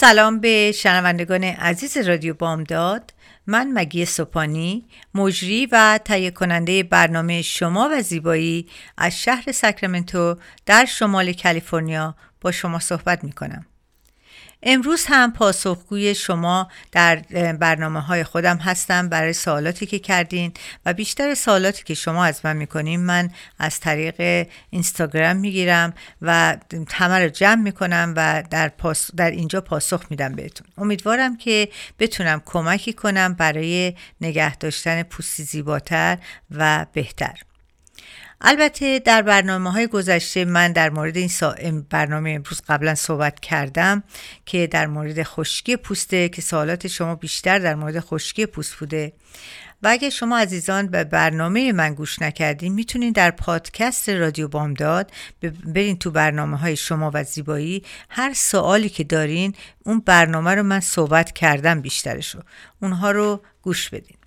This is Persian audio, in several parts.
سلام به شنوندگان عزیز رادیو بامداد. من مگی سپانی مجری و تهیه کننده برنامه شما و زیبایی از شهر ساکرامنتو در شمال کالیفرنیا با شما صحبت می کنم امروز هم پاسخگوی شما در برنامه های خودم هستم برای سوالاتی که کردین و بیشتر سوالاتی که شما از من می‌کنین من از طریق اینستاگرام می‌گیرم و همه رو جمع می‌کنم و در, پاس در اینجا پاسخ میدم بهتون. امیدوارم که بتونم کمکی کنم برای نگه داشتن پوستی زیباتر و بهتر. البته در برنامه های گذشته من در مورد این برنامه امروز قبلا صحبت کردم که در مورد خشکی پوسته که سوالات شما بیشتر در مورد خشکی پوست بوده. و اگه شما عزیزان به برنامه من گوش نکردین می‌تونین در پادکست رادیو بامداد برین تو برنامه های شما و زیبایی. هر سوالی که دارین اون برنامه رو من صحبت کردم بیشترشو. اونها رو گوش بدین.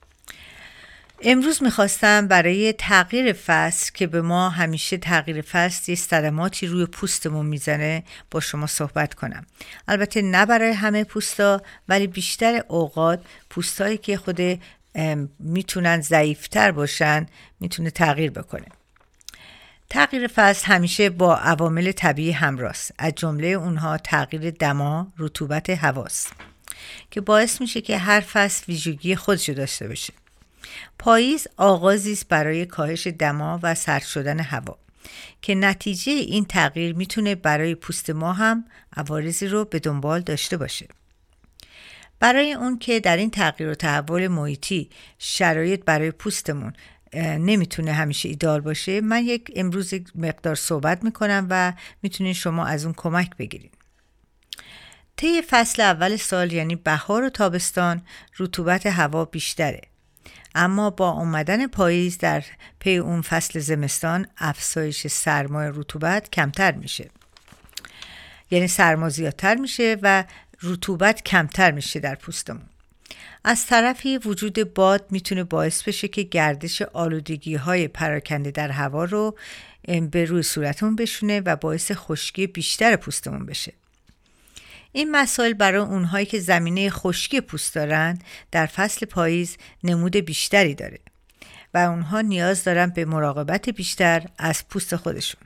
امروز می‌خواستم برای تغییر فصل که به ما همیشه تغییر فصل یه صدماتی روی پوستمون می‌زنه با شما صحبت کنم. البته نه برای همه پوستا ولی بیشتر اوقات پوستایی که خود می‌تونن ضعیفتر باشن می‌تونه تغییر بکنه. تغییر فصل همیشه با عوامل طبیعی همراست. از جمله اونها تغییر دما رطوبت هواست که باعث میشه که هر فصل ویژگی خودشو داشته باشه. پاییز آغازی است برای کاهش دما و سرد شدن هوا که نتیجه این تغییر می‌تونه برای پوست ما هم عوارضی رو به دنبال داشته باشه. برای اون که در این تغییر و تحول محیطی شرایط برای پوستمون نمی‌تونه همیشه ایدال باشه من یک امروز مقدار صحبت می‌کنم و می‌تونین شما از اون کمک بگیرید طی فصل اول سال یعنی بهار و تابستان رطوبت هوا بیشتره. اما با اومدن پاییز در پی اون فصل زمستان افزایش سرمای رطوبت کمتر میشه. یعنی سرما زیادتر میشه و رطوبت کمتر میشه در پوستمون. از طرفی وجود باد می‌تونه باعث بشه که گردش آلودگی های پراکنده در هوا رو به روی صورتمون بشونه و باعث خشکی بیشتر پوستمون بشه. این مسائل برای اونهایی که زمینه خشکی پوست دارن در فصل پاییز نمود بیشتری داره و اونها نیاز دارن به مراقبت بیشتر از پوست خودشون.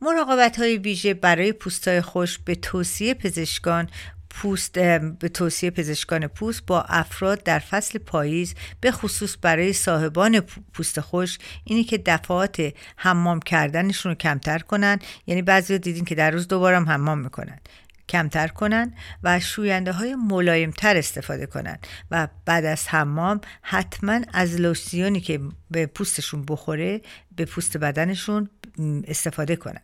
مراقبت های ویژه برای پوست های خوش به توصیه پزشکان پوست به توصیه پزشکان پوست با افراد در فصل پاییز به خصوص برای صاحبان پوست خوش اینی که دفعات حمام کردنشون رو کمتر کنن. یعنی بعضی دیدین که در روز دوبارم حمام می‌کنن. کمتر کنن و شوینده های ملایم تر استفاده کنن. و بعد از حمام حتما از لوسیونی که به پوستشون بخوره به پوست بدنشون استفاده کنن.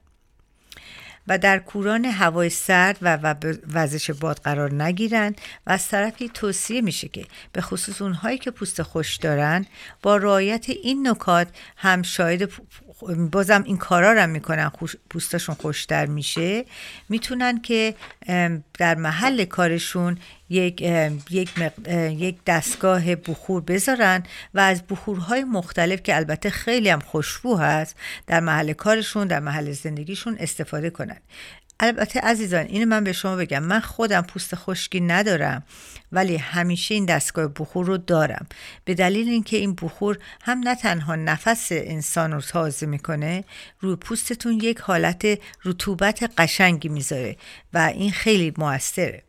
و در کوران هوای سرد و وزش باد قرار نگیرند و از طرفی توصیه میشه که به خصوص اونهایی که پوست خوش دارن با رعایت این نکات هم شاید بازم این کارا رو می‌کنن پوستشون خوشتر میشه. می‌تونن که در محل کارشون یک, یک, یک دستگاه بخور بذارن و از بخورهای مختلف که البته خیلی هم خوشبو هست در محل کارشون در محل زندگیشون استفاده کنن. البته عزیزان اینو من به شما بگم. من خودم پوست خشکی ندارم ولی همیشه این دستگاه بخور رو دارم. به دلیل اینکه این بخور هم نه تنها نفس انسان رو تازه می‌کنه روی پوستتون یک حالت رطوبت قشنگی می‌ذاره و این خیلی موثره.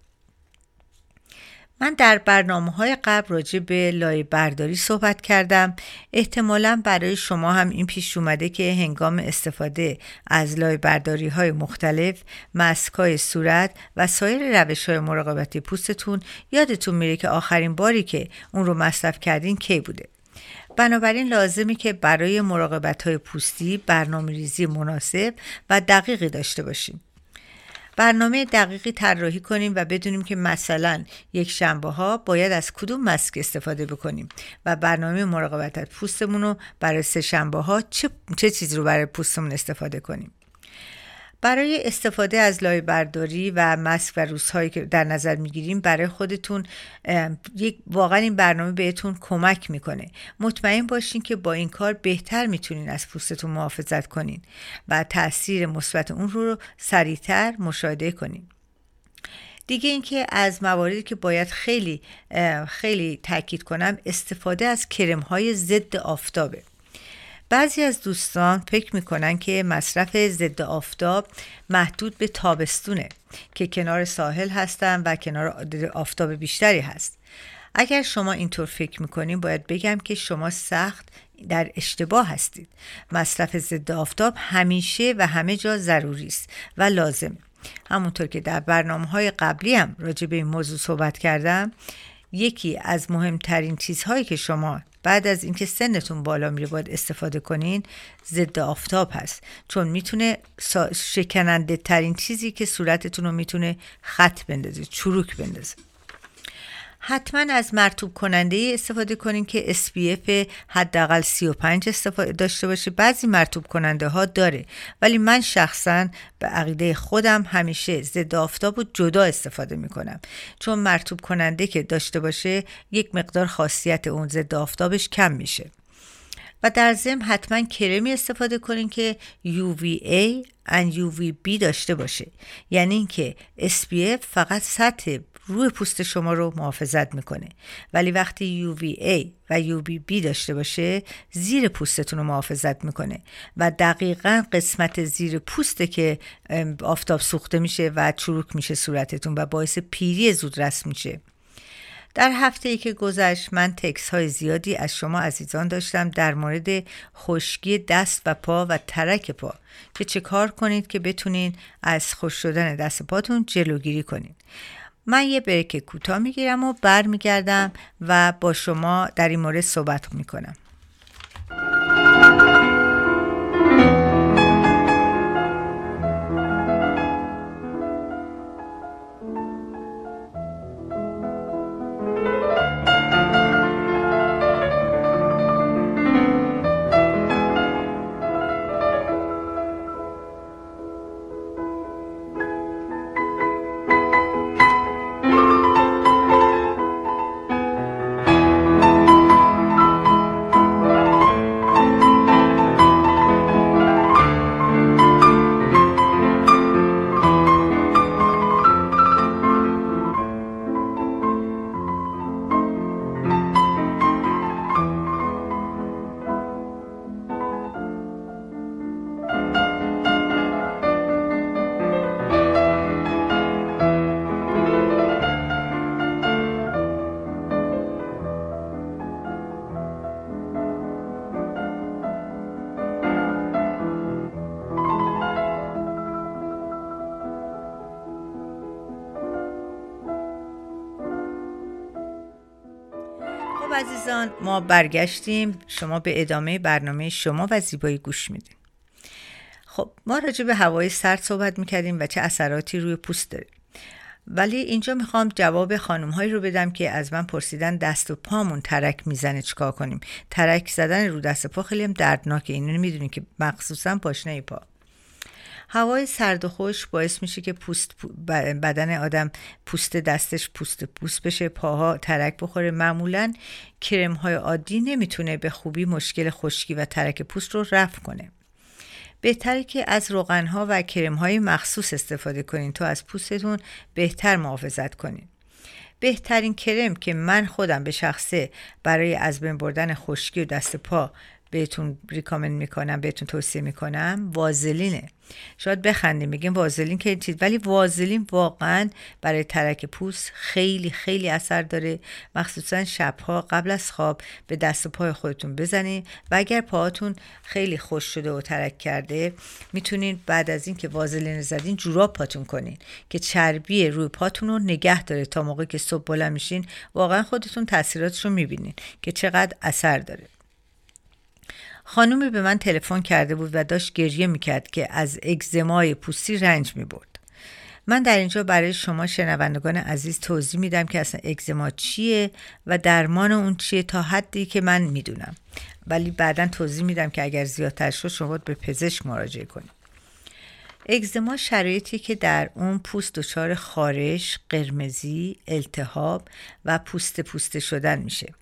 من در برنامه های قبل راجع به لایه برداری صحبت کردم. احتمالا برای شما هم این پیش اومده که هنگام استفاده از لایه برداری های مختلف مسک های صورت و سایر روش های مراقبتی پوستتون یادتون میره که آخرین باری که اون رو مصرف کردین کی بوده. بنابراین لازمه که برای مراقبت های پوستی برنامه ریزی مناسب و دقیقی داشته باشیم برنامه دقیقی طراحی کنیم و بدونیم که مثلا یک شنبه ها باید از کدوم مسک استفاده بکنیم و برنامه مراقبت پوستمون رو برای سه شنبه ها چه, چه چیزی رو برای پوستمون استفاده کنیم. برای استفاده از لایه برداری و مسک و روزهایی که در نظر می‌گیریم برای خودتون یک واقعا این برنامه بهتون کمک می‌کنه. مطمئن باشین که با این کار بهتر می‌تونین از پوستتون محافظت کنین و تاثیر مثبت اون رو سریعتر مشاهده کنین. دیگه اینکه از مواردی که باید خیلی خیلی تاکید کنم استفاده از کرم های ضد آفتابه. بعضی از دوستان فکر می‌کنن که مصرف ضد آفتاب محدود به تابستونه که کنار ساحل هستن و کنار آفتاب بیشتری هست. اگر شما اینطور فکر می‌کنین باید بگم که شما سخت در اشتباه هستید. مصرف ضد آفتاب همیشه و همه جا ضروری است و لازم همونطور که در برنامه های قبلی هم راجع به این موضوع صحبت کردم یکی از مهمترین چیزهایی که شما بعد از اینکه سنتون بالا میره باید استفاده کنین ضد آفتاب هست. چون می‌تونه شکننده ترین چیزی که صورتتون رو می‌تونه خط بندازه چروک بندازه. حتما از مرتوب کننده استفاده کنین که SPF حداقل 35 استفاده داشته باشه. بعضی مرتوب کننده ها داره. ولی من شخصا به عقیده خودم همیشه ضد آفتاب و جدا استفاده می‌کنم. چون مرتوب کننده که داشته باشه یک مقدار خاصیت اون ضد آفتابش کم میشه. و در ضمن حتما کرمی استفاده کنین که UVA و UVB داشته باشه. یعنی اینکه SPF فقط سطح روی پوست شما رو محافظت می‌کنه. ولی وقتی UVA و UVB داشته باشه زیر پوستتون رو محافظت می‌کنه و دقیقا قسمت زیر پوسته که آفتاب سوخته میشه و چروک میشه صورتتون و باعث پیری زودرس میشه. در هفته ای که گذشت من تکس های زیادی از شما عزیزان داشتم در مورد خشکی دست و پا و ترک پا که چه کار کنید که بتونین از خوش شدن دست پاتون جلوگیری کنید. من یه بریک کوتاه می‌گیرم و برمیگردم و با شما در این مورد صحبت می‌کنم. عزیزان ما برگشتیم. شما به ادامه برنامه شما و زیبایی گوش میدیم خب ما راجع به هوای سرد صحبت می‌کردیم و چه اثراتی روی پوست داره. ولی اینجا می‌خوام جواب خانم هایی رو بدم که از من پرسیدن دست و پامون ترک می‌زنه چیکار کنیم. ترک زدن رو دست پا خیلی هم دردناکه اینو می‌دونیم که مخصوصا پاشنه پا. هوای سرد و خوش باعث میشه که پوست بدن آدم پوست دستش پوست پوست بشه پاها ترک بخوره. معمولا کرم های عادی نمی‌تونه به خوبی مشکل خشکی و ترک پوست رو رفع کنه. بهتره که از روغنها و کرم های مخصوص استفاده کنین تا از پوستتون بهتر محافظت کنین. بهترین کرم که من خودم به شخصه برای از بین بردن خشکی و دست پا بهتون ریکامند می‌کنم بهتون توصیه می‌کنم وازلینه. شاید بخندیم بگیم وازلین که چیز ولی وازلین واقعا برای ترک پوست خیلی خیلی اثر داره. مخصوصا شبها قبل از خواب به دست و پای خودتون بزنید و اگر پاهاتون خیلی خوش شده و ترک کرده می‌تونید بعد از اینکه وازلین زدین جوراب پاتون کنین که چربی روی پاتون رو نگه داره تا موقعی که صبح بلند میشین واقعا خودتون تاثیراتش رو می‌بینین که چقدر اثر داره. خانومی به من تلفن کرده بود و داشت گریه می‌کرد که از اگزمای پوستی رنج می‌برد. من در اینجا برای شما شنوندگان عزیز توضیح میدم که اصلا اگزما چیه و درمان اون چیه تا حدی که من می‌دونم. ولی بعدا توضیح میدم که اگر زیادتر شد شما به پزشک مراجعه کنید. اگزما شرایطی که در اون پوست دچار خارش، قرمزی، التهاب و پوست پوسته شدن میشه.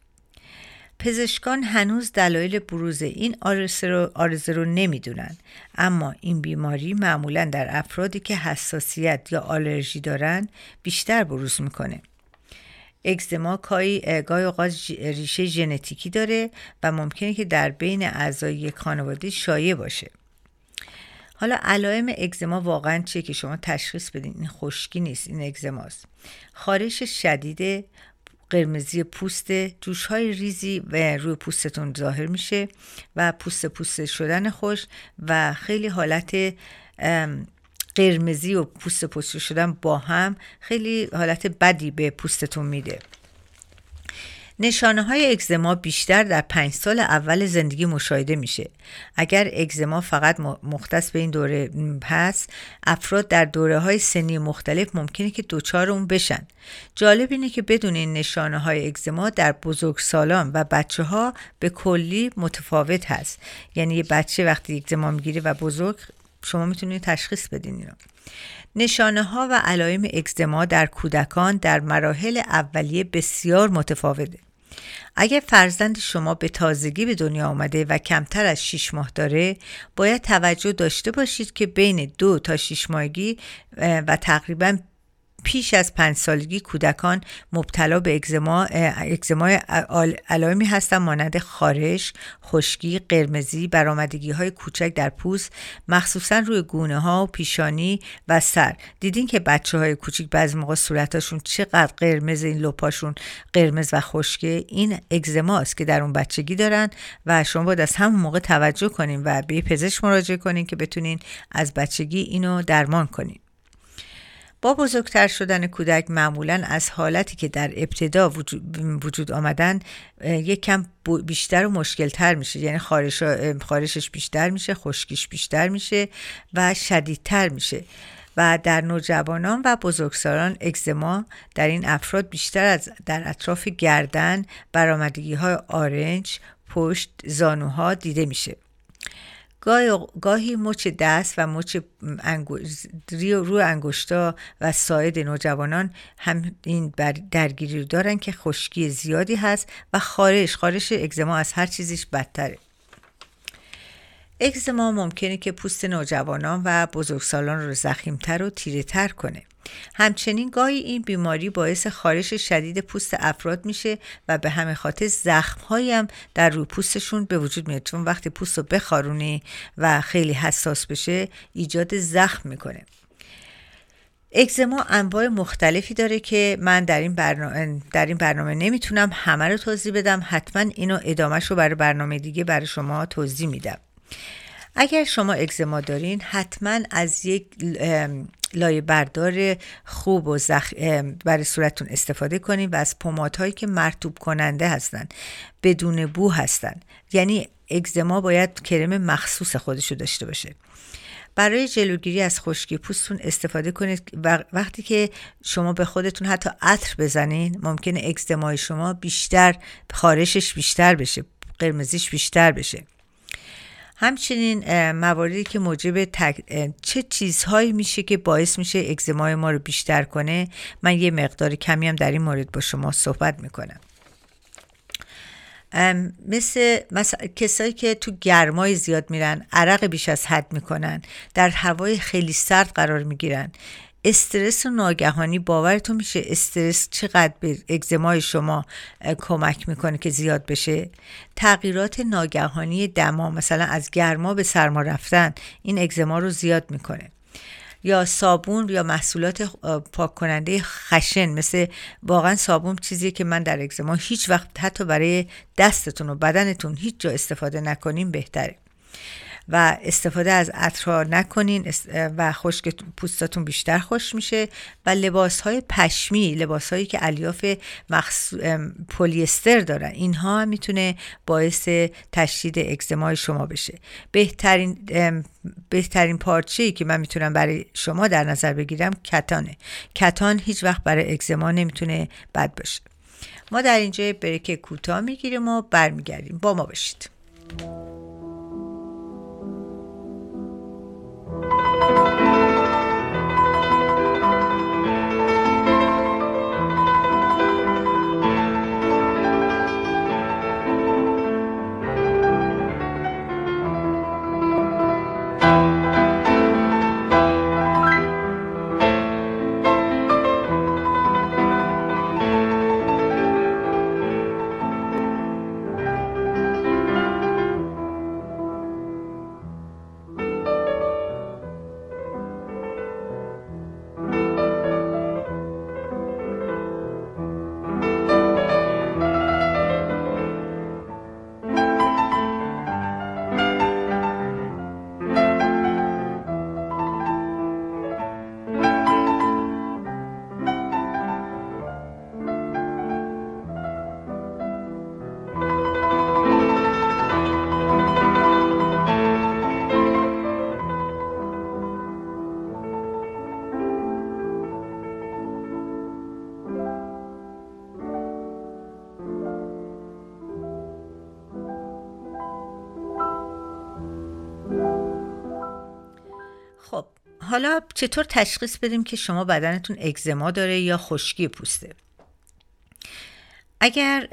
پزشکان هنوز دلایل بروز این آرزه رو, آرزه رو نمی‌دونن. اما این بیماری معمولا در افرادی که حساسیت یا آلرژی دارن بیشتر بروز می‌کنه. اگزما گاهی اوقات ریشه ژنتیکی داره و ممکنه که در بین اعضای خانواده شایع باشه. حالا علائم اگزما واقعا چیه که شما تشخیص بدین؟ این خشکی نیست این اگزماست خارش شدید قرمزی پوست جوش های ریزی و روی پوستتون ظاهر میشه و پوست پوست شدن خوش و خیلی حالت قرمزی و پوست پوست شدن با هم خیلی حالت بدی به پوستتون میده. نشانه های اگزما بیشتر در پنج سال اول زندگی مشاهده میشه. اگر اگزما فقط مختص به این دوره هست افراد در دوره های سنی مختلف ممکنه که دوچار اون بشن. جالب اینه که بدون این نشانه های اگزما در بزرگ سالان و بچه ها به کلی متفاوت هست. یعنی یه بچه وقتی اگزما می‌گیره و بزرگ شما می‌تونید تشخیص بدین اینو. نشانه ها و علائم اگزما در کودکان در مراحل اولیه بسیار متفاوته. اگر فرزند شما به تازگی به دنیا آمده و کمتر از 6 ماه داره باید توجه داشته باشید که بین دو تا 6 ماهگی و تقریبا پیش از پنج سالگی کودکان مبتلا به اگزما اگزمای علائمی هستند مانند خارش، خشکی، قرمزی، برآمدگی های کوچک در پوست مخصوصا روی گونه ها و پیشانی و سر. دیدین که بچه های کوچیک بعضی موقع صورتاشون چقدر قرمز این لپاشون قرمز و خشکه. این اگزماست که در اون بچگی دارن و شما باید از همون موقع توجه کنین و به پزشک مراجعه کنین که بتونین از بچگی اینو درمان کنین. با بزرگتر شدن کودک معمولا از حالتی که در ابتدا وجود, آمدن یک کم بیشتر و مشکلتر میشه. یعنی خارش خارشش بیشتر میشه خشکیش بیشتر میشه و شدیدتر میشه. و در نوجوانان و بزرگسالان اگزما در این افراد بیشتر از در اطراف گردن برآمدگی های آرنج پشت زانوها دیده میشه. گاهی مچ دست و مچ رو انگشتا و ساید نوجوانان هم این درگیری رو دارن که خشکی زیادی هست و خارش خارش اگزما از هر چیزیش بدتره. اگزما ممکنه که پوست نوجوانان و بزرگسالان رو زخیمتر و تیره تر کنه. همچنین گاهی این بیماری باعث خارش شدید پوست افراد میشه و به همه خاطر زخمهایی هم در روی پوستشون به وجود میاد. چون وقتی پوست رو بخارونی و خیلی حساس بشه ایجاد زخم می‌کنه. اگزما انواع مختلفی داره که من در این برنامه, در این برنامه نمی‌تونم همه رو توضیح بدم. حتما اینو ادامهش رو برای برنامه دیگه برای شما توضیح میدم. اگر شما اگزما دارین حتما از یک لایه بردار خوب و زخ... برای صورتتون استفاده کنین و از هایی که مرتوب کننده هستن بدون بو هستن. یعنی اگزما باید کرم مخصوص خودشو داشته باشه. برای جلوگیری از خشکی پوستتون استفاده کنید و وقتی که شما به خودتون حتی عطر بزنین ممکنه اگزمای شما بیشتر خارشش بیشتر بشه قرمزیش بیشتر بشه. همچنین مواردی که موجب چه چیزهایی میشه که باعث میشه اگزمای ما رو بیشتر کنه؟ من یه مقدار کمی هم در این مورد با شما صحبت می‌کنم. مثل, مثل کسایی که تو گرمای زیاد میرن عرق بیش از حد می‌کنن در هوای خیلی سرد قرار می‌گیرن. استرس ناگهانی باورتون میشه استرس چقدر به اگزمای شما کمک می‌کنه که زیاد بشه؟ تغییرات ناگهانی دما مثلا از گرما به سرما رفتن این اگزما رو زیاد می‌کنه. یا صابون یا محصولات پاک کننده خشن مثل واقعا صابون چیزیه که من در اگزما هیچ وقت حتی برای دستتون و بدنتون هیچ جا استفاده نکنیم بهتره. و استفاده از عطرها نکنین و خشک پوستاتون بیشتر خوش میشه و لباس های پشمی لباس هایی که الیاف مخص... پلیستر دارن اینها هم می‌تونه باعث تشدید اکزمای شما بشه. بهترین بهترین پارچه ای که من می‌تونم برای شما در نظر بگیرم کتانه. کتان هیچ وقت برای اکزما نمی‌تونه بد باشه. ما در اینجا بریک کوتاه می‌گیریم و برمیگردیم. با ما باشید. خب حالا چطور تشخیص بدیم که شما بدنتون اگزما داره یا خشکی پوسته؟ اگر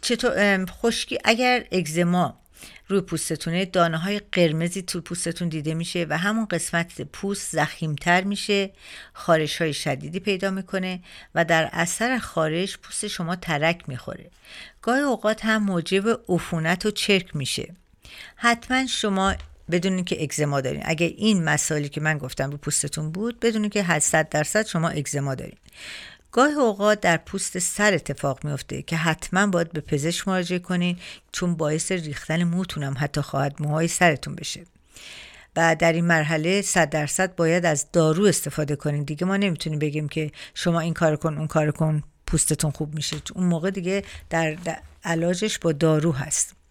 چطور خشکی اگر اگزما روی پوستتونه دانه های قرمزی تو پوستتون دیده میشه و همون قسمت پوست زخیمتر میشه خارش های شدیدی پیدا می‌کنه و در اثر خارش پوست شما ترک می‌خوره. گاهی اوقات هم موجب عفونت و چرک میشه. حتما شما بدونین که اگزما دارین. اگه این مسائلی که من گفتم رو پوستتون بود بدونین که 100 درصد شما اگزما دارین. گاهی اوقات در پوست سر اتفاق میفته که حتما باید به پزشک مراجعه کنین چون باعث ریختن موتون هم حتی خواهد موهای سرتون بشه. و در این مرحله صد درصد باید از دارو استفاده کنین. دیگه ما نمی‌تونیم بگیم که شما این کار کن اون کار کن پوستتون خوب میشه. اون موقع دیگه در, در علاجش با دارو هست.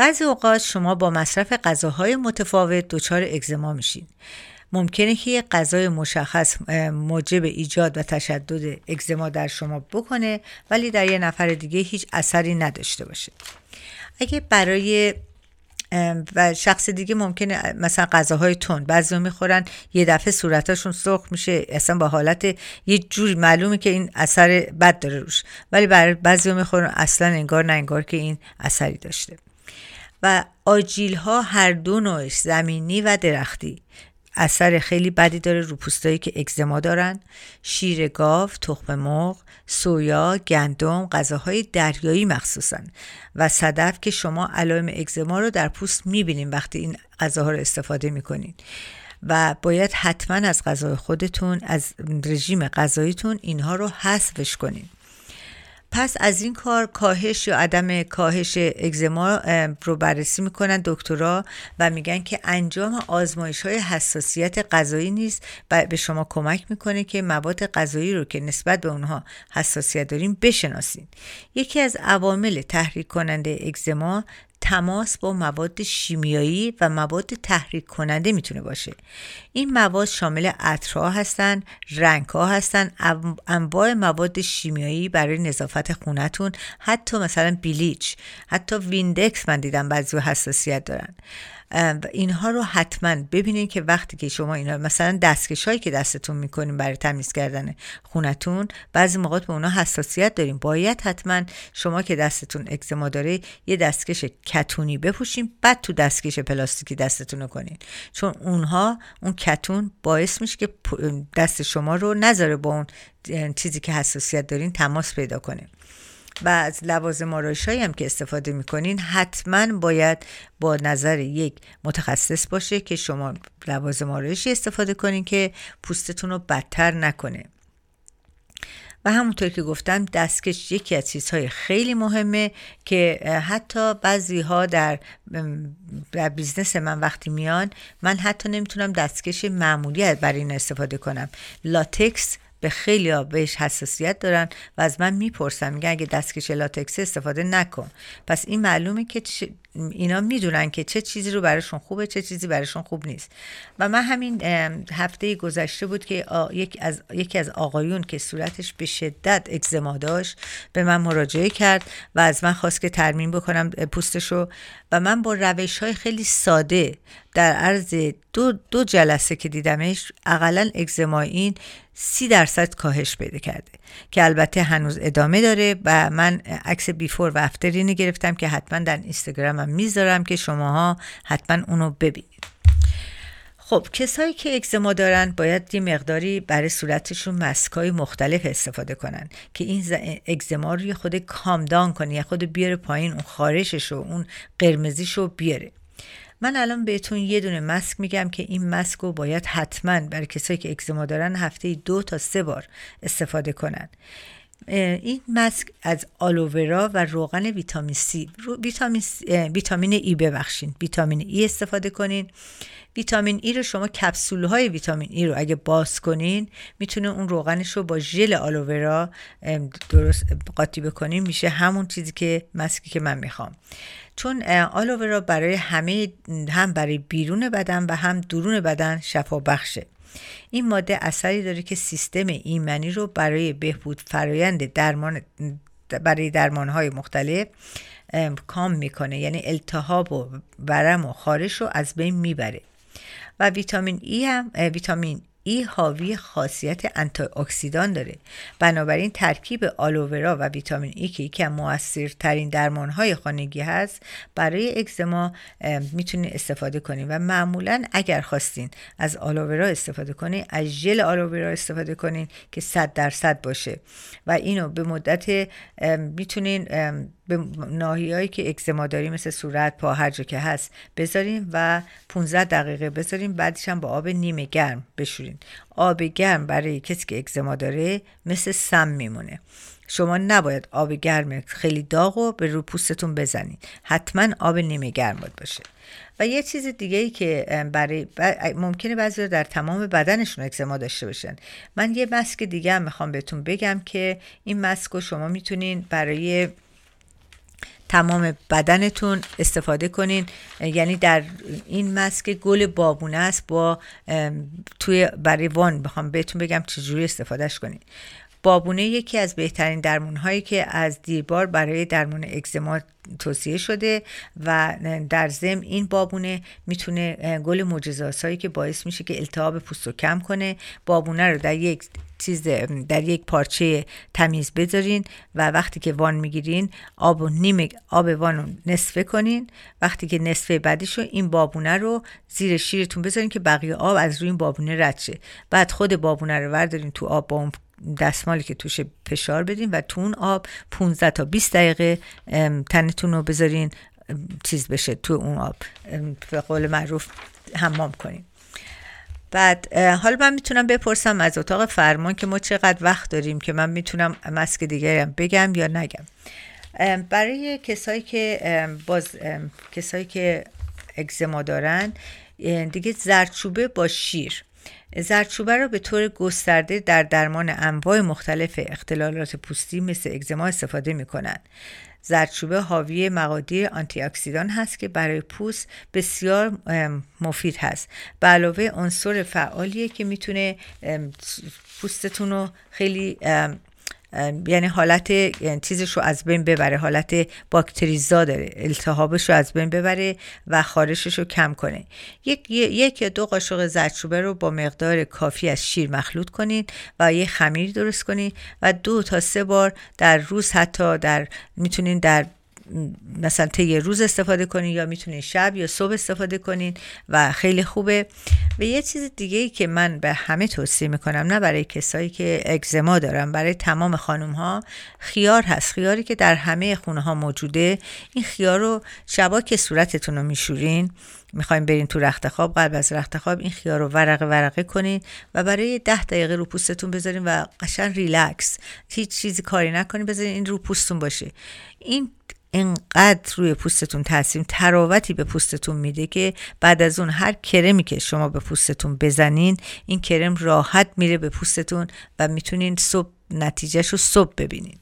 بعضی اوقات شما با مصرف غذاهای متفاوت دچار اگزما میشین ممکنه که یک غذای مشخص موجب ایجاد و تشدد اگزما در شما بکنه ولی در یه نفر دیگه هیچ اثری نداشته باشه. اگه برای و شخص دیگه ممکنه مثلا غذاهای تون بعضی می‌خورن یه دفعه صورتاشون سرخ میشه اصلا با حالت یه جوری معلومه که این اثر بد داره روش. ولی برای بعضی می‌خورن اصلا انگار نه انگار که این اثری داشته. و آجیل ها هر دو نوعش زمینی و درختی. اثر خیلی بدی داره رو پوستایی که اگزما دارن. شیر گاو تخم مرغ سویا گندم غذاهای دریایی مخصوصا. و صدف که شما علائم اگزما رو در پوست می‌بینیم وقتی این غذاها رو استفاده می‌کنین. و باید حتما از غذای خودتون از رژیم غذاییتون اینها رو حذفش کنین. پس از این کار کاهش یا عدم کاهش اگزما رو بررسی می‌کنن دکترا و میگن که انجام آزمایش های حساسیت غذایی نیست به شما کمک می‌کنه که مواد غذایی رو که نسبت به اونها حساسیت داریم بشناسین. یکی از عوامل تحریک کننده اگزما تماس با مواد شیمیایی و مواد تحریک کننده می‌تونه باشه. این مواد شامل عطرها هستن رنگها هستن انواع مواد شیمیایی برای نظافت خونتون حتی مثلا بیلیچ حتی ویندکس من دیدم بعضی حساسیت دارن. اینها رو حتما ببینید که وقتی که شما اینا مثلا دستکش هایی که دستتون می‌کنین برای تمیز کردن خونتون بعضی موقع به اونها حساسیت داریم. باید حتما شما که دستتون اکزما داره یه دستکش کتونی بپوشین بعد تو دستکش پلاستیکی دستتون رو کنین. چون اونها اون کتون باعث میشه که دست شما رو نذاره با اون چیزی که حساسیت دارین تماس پیدا کنه. و از لوازم آرایش هم که استفاده می‌کنین حتما باید با نظر یک متخصص باشه که شما لوازم آرایشی استفاده کنین که پوستتون رو بدتر نکنه. و همونطور که گفتم دستکش یکی از چیزهای خیلی مهمه که حتی بعضی ها در, در business من وقتی میان من حتی نمی‌تونم دستکش معمولی برای این استفاده کنم. لاتکس به خیلی بهش حساسیت دارن و از من می‌پرسن میگن اگه دستکش لاتکس استفاده نکن. پس این معلومه که اینا می‌دونن که چه چیزی رو براشون خوبه چه چیزی براشون خوب نیست. و من همین هفته گذشته بود که یکی از, یکی از آقایون که صورتش به شدت اکزما داشت به من مراجعه کرد و از من خواست که ترمیم بکنم پوستشو و من با روش های خیلی ساده در عرض دو, دو جلسه که دیدمش اقلا اکزما این سی درصد کاهش پیدا کرده که البته هنوز ادامه داره و من عکس بیفور و افترینی گرفتم که حتما در اینستاگرامم می‌ذارم که شماها حتما اونو ببینید. خب کسایی که اکزما دارن باید یه مقداری برای صورتشون مسکای مختلف استفاده کنن که این اکزما رو یه خود کامدان کنه یه خود بیاره پایین اون خارشش و اون قرمزیش رو بیاره. من الان بهتون یه دونه مسک میگم که این مسک رو باید حتما برای کسایی که اکزما دارن هفته دو تا سه بار استفاده کنن. این مسک از آلوورا و روغن ویتامین سی. ویتامین, ویتامین ای ببخشین. ویتامین ای استفاده کنین. ویتامین ای رو شما کپسول های ویتامین ای رو اگه باز کنین می‌تونه اون روغنش رو با ژل آلوورا درست قاطی بکنین. میشه همون چیزی که مسکی که من می‌خوام. چون آلوورا برای همه هم برای بیرون بدن و هم درون بدن شفا بخشه این ماده اثری داره که سیستم ایمنی رو برای بهبود فرایند درمان برای درمانهای مختلف calm می‌کنه. یعنی التهاب و ورم و خارش رو از بین می‌بره. و ویتامین E هم ویتامین E حاوی خاصیت انتی اکسیدان داره. بنابراین ترکیب آلوورا و ویتامین E که یکی از موثرترین درمانهای خانگی هست برای اکزما می‌تونید استفاده کنید و معمولا اگر خواستین از آلوورا استفاده کنید از ژل آلوورا استفاده کنین که 100 درصد باشه. و اینو به مدت می‌تونین به ناحیه‌ای که اکزما داری مثل صورت پا هر که هست بذاریم و 15 دقیقه بذاریم بعدش هم با آب نیمه گرم بشورین. آب گرم برای کسی که اکزما داره مثل سم میمونه. شما نباید آب گرم خیلی داغ و به رو پوستتون بزنید. حتما آب نیمه گرم باید باشه. و یه چیز دیگه ای که برای ممکنه بعضی در تمام بدنشون اکزما داشته باشن. من یه مسک دیگه هم می‌خوام بهتون بگم که این مسک رو شما می‌تونین برای تمام بدنتون استفاده کنین. یعنی در این مسک گل بابونه است با توی برای وان بخوام بهتون بگم چجوری استفادهش کنین. بابونه یکی از بهترین درمون هایی که از دیربار برای درمون اکزما توصیه شده و در ضمن این بابونه می‌تونه گل معجزه‌آسایی که باعث میشه که التهاب پوست رو کم کنه. بابونه رو در یک چیز در یک پارچه تمیز بذارین و وقتی که وان می‌گیرین آب و نیم آب وان رو نصفه کنین. وقتی که نصفه بعدیش رو این بابونه رو زیر شیرتون بذارین که بقیه آب از روی این بابونه رد شه. بعد خود بابونه رو وردارین تو آب با اون دستمالی که توش فشار بدین و تو اون آب 15 تا 20 دقیقه تنتون رو بذارین چیز بشه تو اون آب. به قول معروف حمام کنین. بعد حالا من می‌تونم بپرسم از اتاق فرمان که ما چقدر وقت داریم که من می‌تونم مسک دیگری بگم یا نگم. برای کسایی که باز کسایی که اگزما دارن دیگه زردچوبه با شیر. زردچوبه رو به طور گسترده در درمان انواع مختلف اختلالات پوستی مثل اگزما استفاده می‌کنن زردچوبه حاوی مقادیر آنتی اکسیدان هست که برای پوست بسیار مفید هست. به علاوه عنصر فعالیه که می‌تونه پوستتون رو خیلی یعنی حالت یعنی چیزش رو از بین ببره حالت باکتریزا داره التهابش رو از بین ببره و خارشش رو کم کنه. یک, یک یا دو قاشق زردچوبه رو با مقدار کافی از شیر مخلوط کنین و یه خمیر درست کنین و دو تا سه بار در روز حتی در می‌تونین در مثلا طی روز استفاده کنین یا می‌تونین شب یا صبح استفاده کنین و خیلی خوبه. و یه چیز دیگه ای که من به همه توصیه می‌کنم نه برای کسایی که اگزما دارن برای تمام خانم ها خیار هست. خیاری که در همه خونه ها موجوده. این خیار رو شبا که صورتتون رو میشورین می‌خوایم برین تو رخت خواب قبل از رخت خواب این خیار رو ورقه ورقه کنین و برای ده دقیقه رو پوستتون بذارین و قشن ریلکس. هیچ چیزی کاری نکنین بذارین این رو پوستتون باشه. این اینقدر روی پوستتون تاثیر تراوتی به پوستتون میده که بعد از اون هر کرمی که شما به پوستتون بزنین این کرم راحت میره به پوستتون و می‌تونین صبح نتیجهش صبح ببینین.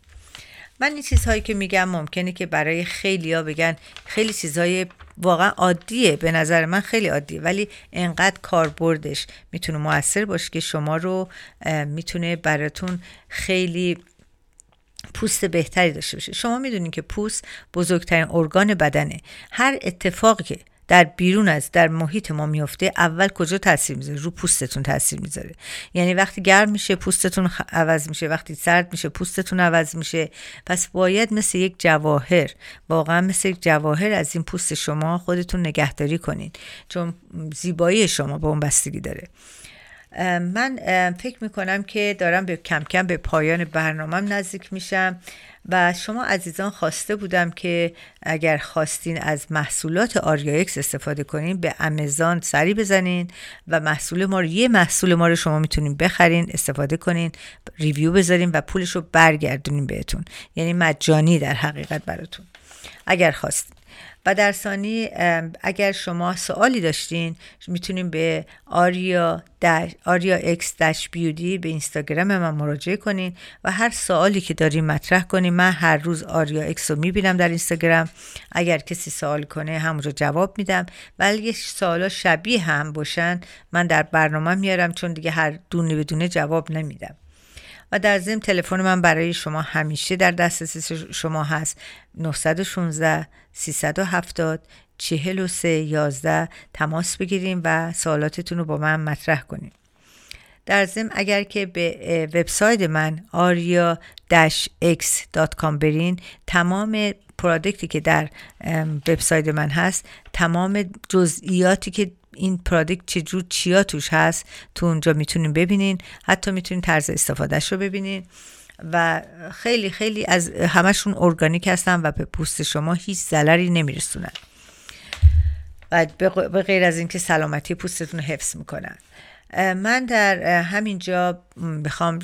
من این چیزهایی که میگم ممکنه که برای خیلی ها بگن خیلی چیزهای واقعا عادیه به نظر من خیلی عادیه ولی انقدر کاربردش می‌تونه موثر باشه که شما رو می‌تونه براتون خیلی پوست بهتری داشته باشه. شما می‌دونید که پوست بزرگترین ارگان بدنه. هر اتفاقی که در بیرون از در محیط ما میفته اول کجا تاثیر می‌ذاره؟ رو پوستتون تاثیر می‌ذاره. یعنی وقتی گرم میشه پوستتون عوض میشه. وقتی سرد میشه پوستتون عوض میشه. پس باید مثل یک جواهر واقعا مثل یک جواهر از این پوست شما خودتون نگهداری کنین. چون زیبایی شما با اون بستگی داره. من فکر می‌کنم که دارم به کم کم به پایان برنامهم نزدیک میشم و شما عزیزان خواسته بودم که اگر خواستین از محصولات آریا اکس استفاده کنین به امازون سری بزنین و محصول ما رو یه محصول ما رو شما می‌تونین بخرین استفاده کنین ریویو بذارین و پولش رو برگردونین بهتون. یعنی مجانی در حقیقت براتون. اگر خواستین. و در ثانی اگر شما سوالی داشتین می‌تونیم به آریا آریا X dash beauty به اینستاگرام من مراجعه کنین و هر سوالی که داریم مطرح کنین. من هر روز آریا X رو می‌بینم در اینستاگرام. اگر کسی سوال کنه همونجا جواب میدم. ولی یه سوالا شبیه هم باشن من در برنامه میارم چون دیگه هر دونه بدونه جواب نمیدم. و در ضمن تلفن من برای شما همیشه در دسترس شما هست. 916 370 43 11 تماس بگیریم و سوالاتتون رو با من مطرح کنیم. در ضمن اگر که به وبسایت من aria-x.com برین تمام پرادکتی که در وبسایت من هست تمام جزئیاتی که این پرادکت چجور چیا توش هست تو اونجا می‌تونین ببینین حتی می‌تونین طرز استفادهش رو ببینین. و خیلی خیلی از همشون ارگانیک هستن و به پوست شما هیچ ضرری نمیرسونن. و به غیر از اینکه سلامتی پوستتون رو حفظ می‌کنن. من در همینجا می‌خوام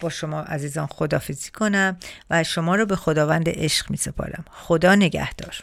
با شما عزیزان خدافظی کنم و شما رو به خداوند عشق میسپارم. خدا نگهدار.